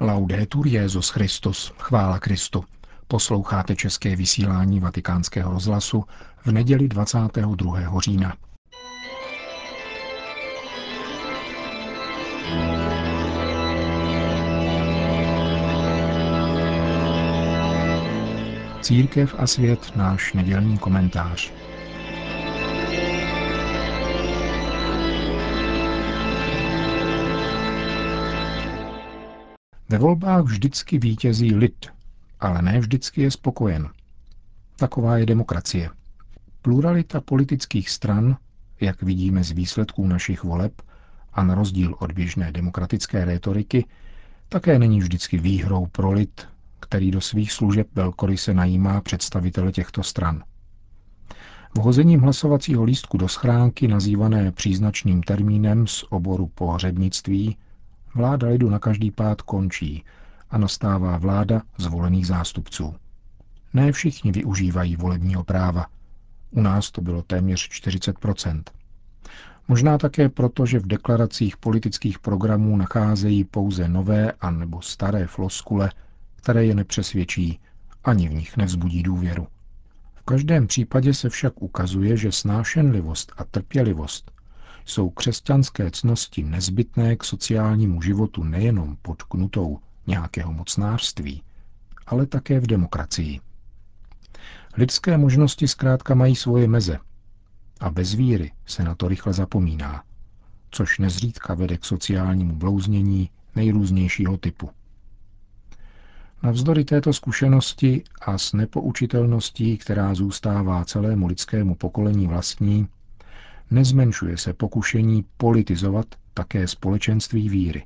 Laudetur Jezus Christus, chvála Kristu. Posloucháte české vysílání Vatikánského rozhlasu v neděli 22. října. Církev a svět náš nedělní komentář. Ve volbách vždycky vítězí lid, ale ne vždycky je spokojen. Taková je demokracie. Pluralita politických stran, jak vidíme z výsledků našich voleb, a na rozdíl od běžné demokratické rétoriky, také není vždycky výhrou pro lid, který do svých služeb velkoryse najímá představitele těchto stran. Vhozením hlasovacího lístku do schránky, nazývané příznačným termínem z oboru pohřebnictví, Vláda lidu na každý pád končí a nastává vláda zvolených zástupců. Ne všichni využívají volebního práva. U nás to bylo téměř 40% Možná také proto, že v deklaracích politických programů nacházejí pouze nové a nebo staré floskule, které je nepřesvědčí, ani v nich nevzbudí důvěru. V každém případě se však ukazuje, že snášenlivost a trpělivost jsou křesťanské cnosti nezbytné k sociálnímu životu nejenom pod knutou nějakého mocnářství, ale také v demokracii. Lidské možnosti zkrátka mají svoje meze a bez víry se na to rychle zapomíná, což nezřídka vede k sociálnímu blouznění nejrůznějšího typu. Navzdory této zkušenosti a s nepoučitelností, která zůstává celému lidskému pokolení vlastní, nezmenšuje se pokušení politizovat také společenství víry.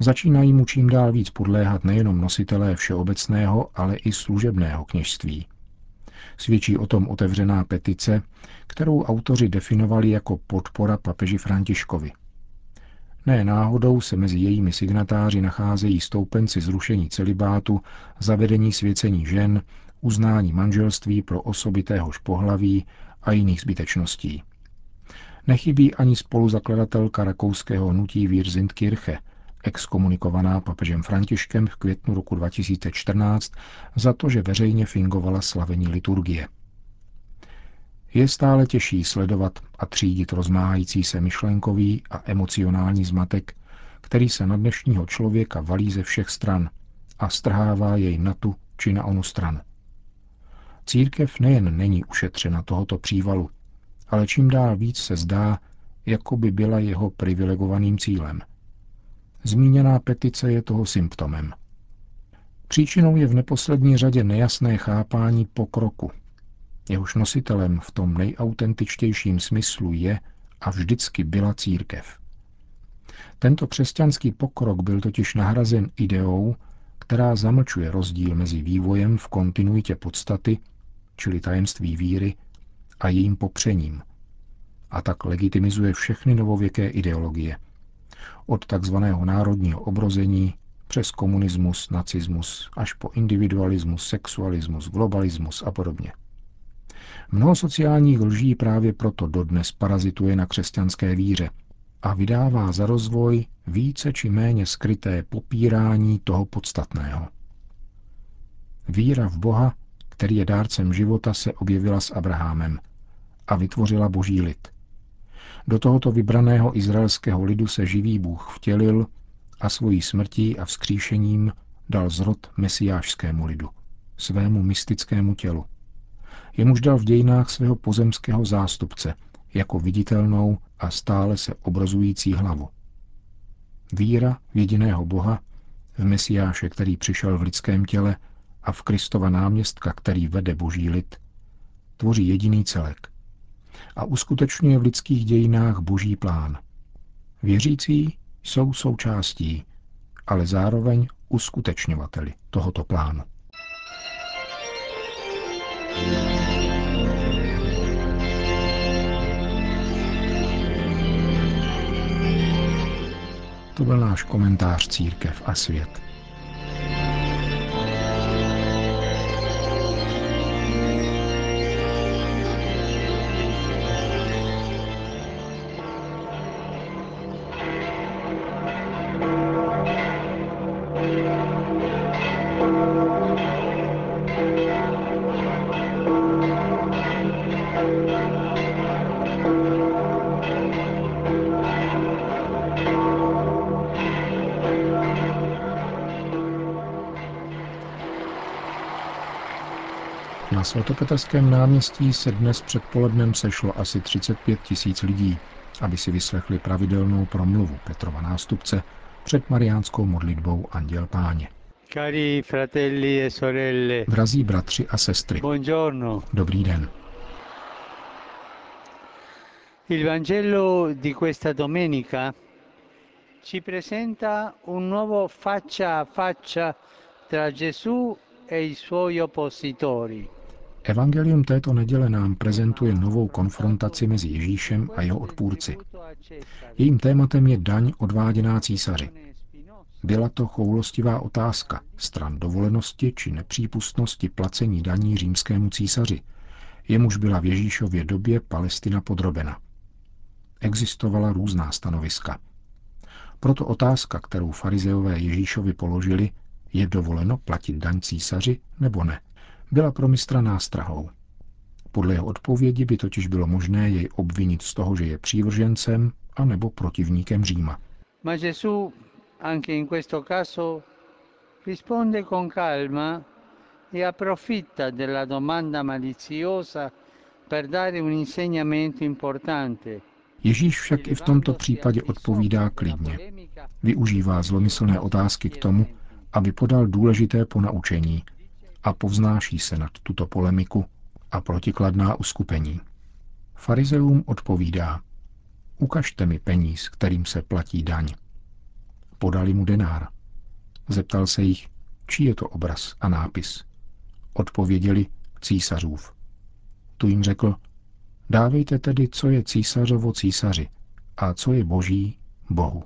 Začínají mu čím dál víc podléhat nejenom nositelé všeobecného, ale i služebného kněžství. Svědčí o tom otevřená petice, kterou autoři definovali jako podpora papeži Františkovi. Ne náhodou se mezi jejími signatáři nacházejí stoupenci zrušení celibátu, zavedení svěcení žen, uznání manželství pro osoby téhož pohlaví a jiných zbytečností. Nechybí ani spoluzakladatelka rakouského hnutí Wirsindkirche, exkomunikovaná papežem Františkem v květnu roku 2014 za to, že veřejně fingovala slavení liturgie. Je stále těžší sledovat a třídit rozmáhající se myšlenkový a emocionální zmatek, který se na dnešního člověka valí ze všech stran a strhává jej na tu či na onu stranu. Církev nejen není ušetřena tohoto přívalu, ale čím dál víc se zdá, jako by byla jeho privilegovaným cílem. Zmíněná petice je toho symptomem. Příčinou je v neposlední řadě nejasné chápání pokroku. Jehož nositelem v tom nejautentičtějším smyslu je a vždycky byla církev. Tento křesťanský pokrok byl totiž nahrazen ideou, která zamlčuje rozdíl mezi vývojem v kontinuitě podstaty, čili tajemství víry, a jejím popřením. A tak legitimizuje všechny novověké ideologie. Od takzvaného národního obrození přes komunismus, nacismus až po individualismus, sexualismus, globalismus a podobně. Mnoho sociálních lží právě proto dodnes parazituje na křesťanské víře a vydává za rozvoj více či méně skryté popírání toho podstatného. Víra v Boha který je dárcem života, se objevila s Abrahamem a vytvořila boží lid. Do tohoto vybraného izraelského lidu se živý Bůh vtělil a svojí smrtí a vzkříšením dal zrod mesiášskému lidu, svému mystickému tělu. Jemuž dal v dějinách svého pozemského zástupce jako viditelnou a stále se obrazující hlavu. Víra v jediného Boha, v Mesiáše, který přišel v lidském těle, a v Kristova náměstka, který vede boží lid, tvoří jediný celek a uskutečňuje v lidských dějinách boží plán. Věřící jsou součástí, ale zároveň uskutečňovateli tohoto plánu. To byl náš komentář Církev a svět. Na svatopetrském náměstí se dnes předpolednem sešlo asi 35 tisíc lidí, aby si vyslechli pravidelnou promluvu Petrova nástupce před mariánskou modlitbou Anděl Páně. Cari fratelli e sorelle. Drazí bratři a sestry. Buongiorno. Dobrý den. Il Vangelo di questa domenica ci presenta un nuovo faccia a faccia tra Gesù e i suoi oppositori. Evangelium této neděle nám prezentuje novou konfrontaci mezi Ježíšem a jeho odpůrci. Jejím tématem je daň odváděná císaři. Byla to choulostivá otázka stran dovolenosti či nepřípustnosti placení daní římskému císaři, jemuž byla v Ježíšově době Palestina podrobena. Existovala různá stanoviska. Proto otázka, kterou farizeové Ježíšovi položili, je dovoleno platit daň císaři nebo ne, byla pro mistra nástrahou. Podle jeho odpovědi by totiž bylo možné jej obvinit z toho, že je přívržencem a nebo protivníkem Říma. Anche in questo caso risponde con calma e approfitta della domanda maliziosa per dare un insegnamento importante. Ježíš však i v tomto případě odpovídá klidně. Využívá zlomyslné otázky k tomu, aby podal důležité ponaučení a povznáší se nad tuto polemiku a protikladná uskupení. Farizeum odpovídá, ukažte mi peníz, kterým se platí daň. Podali mu denár. Zeptal se jich, čí je to obraz a nápis. Odpověděli císařův. Tu jim řekl, dávejte tedy, co je císařovo císaři a co je boží Bohu.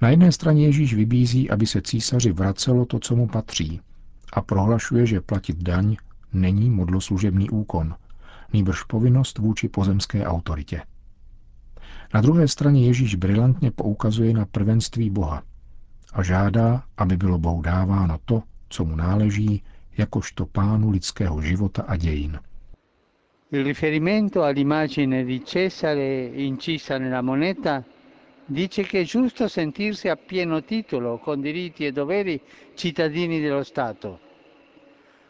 Na jedné straně Ježíš vybízí, aby se císaři vracelo to, co mu patří, a prohlašuje, že platit daň není modloslužebný úkon, nýbrž povinnost vůči pozemské autoritě. Na druhé straně Ježíš brilantně poukazuje na prvenství Boha a žádá, aby bylo Bohu dáváno to, co mu náleží, jakožto pánu lidského života a dějin. Il riferimento all'immagine di Cesare incisa nella moneta dice che giusto sentirsi a pieno titolo, con diritti e doveri, cittadini dello Stato,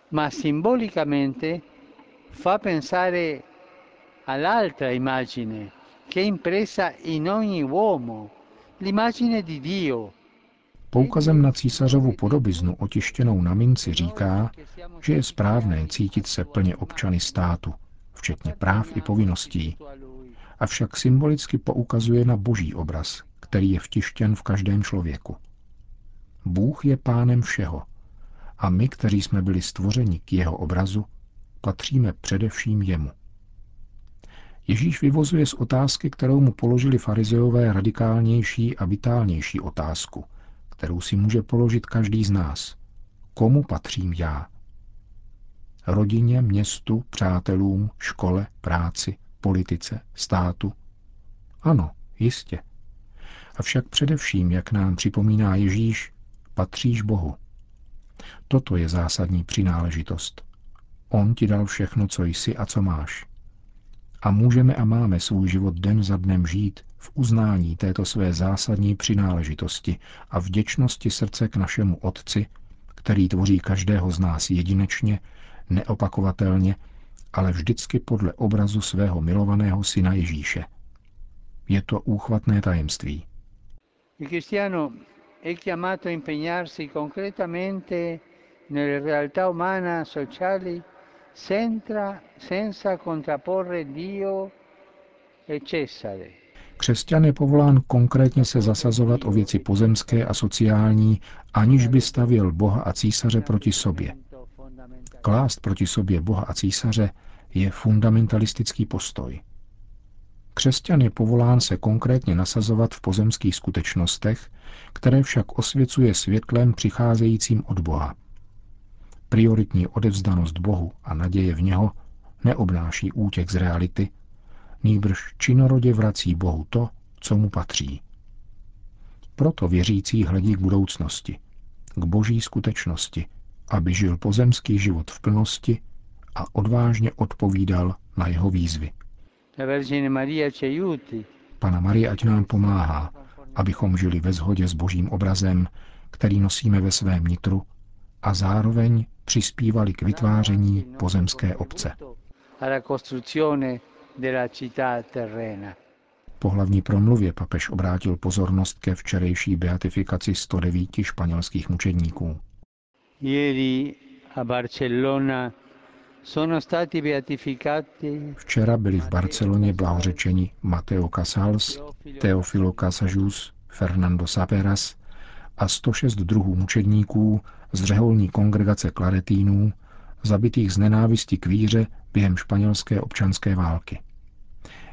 ma simbolicamente fa pensare all'altra immagine che è impressa in ogni uomo, l'immagine di Dio. Poukazem na císařovu podobiznu otištěnou na minci říká, že je správné cítit se plně občany státu, včetně práv i povinností, avšak symbolicky poukazuje na boží obraz, který je vtištěn v každém člověku. Bůh je pánem všeho a my, kteří jsme byli stvořeni k jeho obrazu, patříme především jemu. Ježíš vyvozuje z otázky, kterou mu položili farizeové radikálnější a vitálnější otázku, kterou si může položit každý z nás. Komu patřím já? Rodině, městu, přátelům, škole, práci, politice, státu? Ano, jistě. Avšak především, jak nám připomíná Ježíš, patříš Bohu. Toto je zásadní přináležitost. On ti dal všechno, co jsi a co máš. A můžeme a máme svůj život den za dnem žít v uznání této své zásadní přináležitosti a vděčnosti srdce k našemu Otci, který tvoří každého z nás jedinečně, neopakovatelně ale vždycky podle obrazu svého milovaného syna Ježíše. Je to úchvatné tajemství. Cristiano è chiamato a impegnarsi concretamente nelle realtà sociali e. Křesťan je povolán konkrétně se zasazovat o věci pozemské a sociální, aniž by stavěl Boha a císaře proti sobě. Klást proti sobě Boha a císaře je fundamentalistický postoj. Křesťan je povolán se konkrétně nasazovat v pozemských skutečnostech, které však osvěcuje světlem přicházejícím od Boha. Prioritní odevzdanost Bohu a naděje v něho neobnáší útěk z reality, nýbrž činorodě vrací Bohu to, co mu patří. Proto věřící hledí k budoucnosti, k boží skutečnosti, aby žil pozemský život v plnosti a odvážně odpovídal na jeho výzvy. Pana Marie ať nám pomáhá, abychom žili ve shodě s božím obrazem, který nosíme ve svém nitru a zároveň přispívali k vytváření pozemské obce. Po hlavní promluvě papež obrátil pozornost ke včerejší beatifikaci 109 španělských mučedníků. Včera byli v Barceloně blahořečeni Mateo Casals, Teofilo Casajus, Fernando Saperas a 106 druhů mučedníků z řeholní kongregace klaretínů, zabitých z nenávisti k víře během španělské občanské války.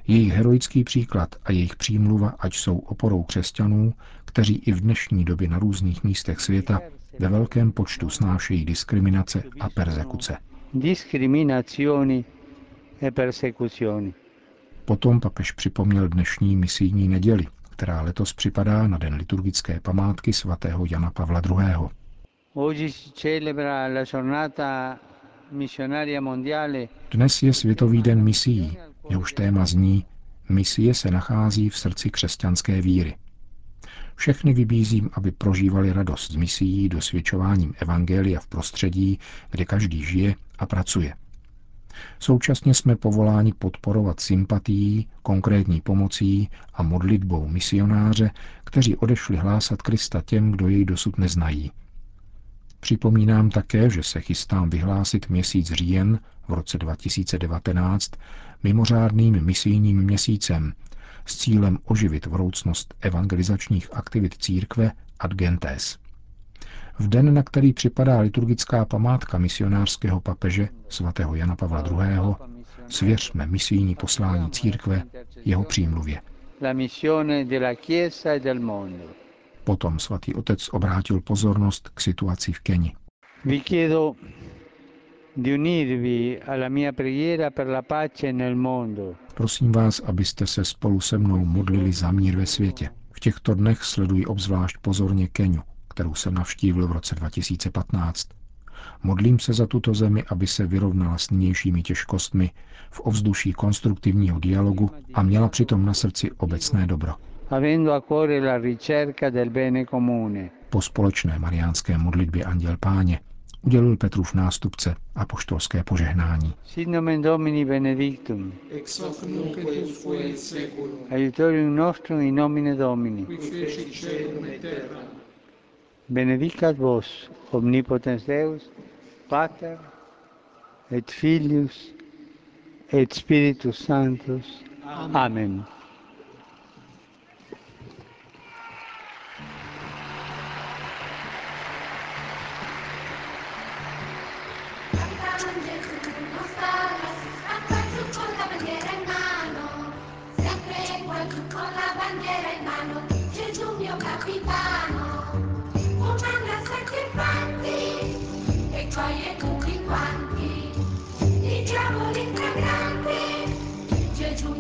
Jejich heroický příklad a jejich přímluva, ať jsou oporou křesťanů, kteří i v dnešní době na různých místech světa ve velkém počtu snášejí diskriminace a persekuce. E Potom papež připomněl dnešní misijní neděli, která letos připadá na den liturgické památky svatého Jana Pavla II. Dnes je Světový den misií, jehož téma zní Misie se nachází v srdci křesťanské víry. Všechny vybízím, aby prožívali radost z misií dosvědčováním Evangelia v prostředí, kde každý žije a pracuje. Současně jsme povoláni podporovat sympatií, konkrétní pomocí a modlitbou misionáře, kteří odešli hlásat Krista těm, kdo jej dosud neznají. Připomínám také, že se chystám vyhlásit měsíc říjen v roce 2019 mimořádným misijním měsícem s cílem oživit vroucnost evangelizačních aktivit církve ad gentes. V den, na který připadá liturgická památka misionářského papeže svatého Jana Pavla II., svěřme misijní poslání církve jeho přímluvě. E Potom svatý otec obrátil pozornost k situaci v Keni. Prosím vás, abyste se spolu se mnou modlili za mír ve světě. V těchto dnech sleduji obzvlášť pozorně Keniu, kterou jsem navštívil v roce 2015. Modlím se za tuto zemi, aby se vyrovnala s nynějšími těžkostmi v ovzduší konstruktivního dialogu a měla přitom na srdci obecné dobro. Po společné mariánské modlitbě Anděl Páně udělil Petrův nástupce a poštolské požehnání. Sit nomen Domini benedictum. Ex hoc nunc et usque in seculum. Aiutorium nostrum in nomine Domini. Qui feci celum et terra. Benedicat vos, omnipotens Deus, Pater, et Filius, et Spiritus Sanctus. Amen. Amen.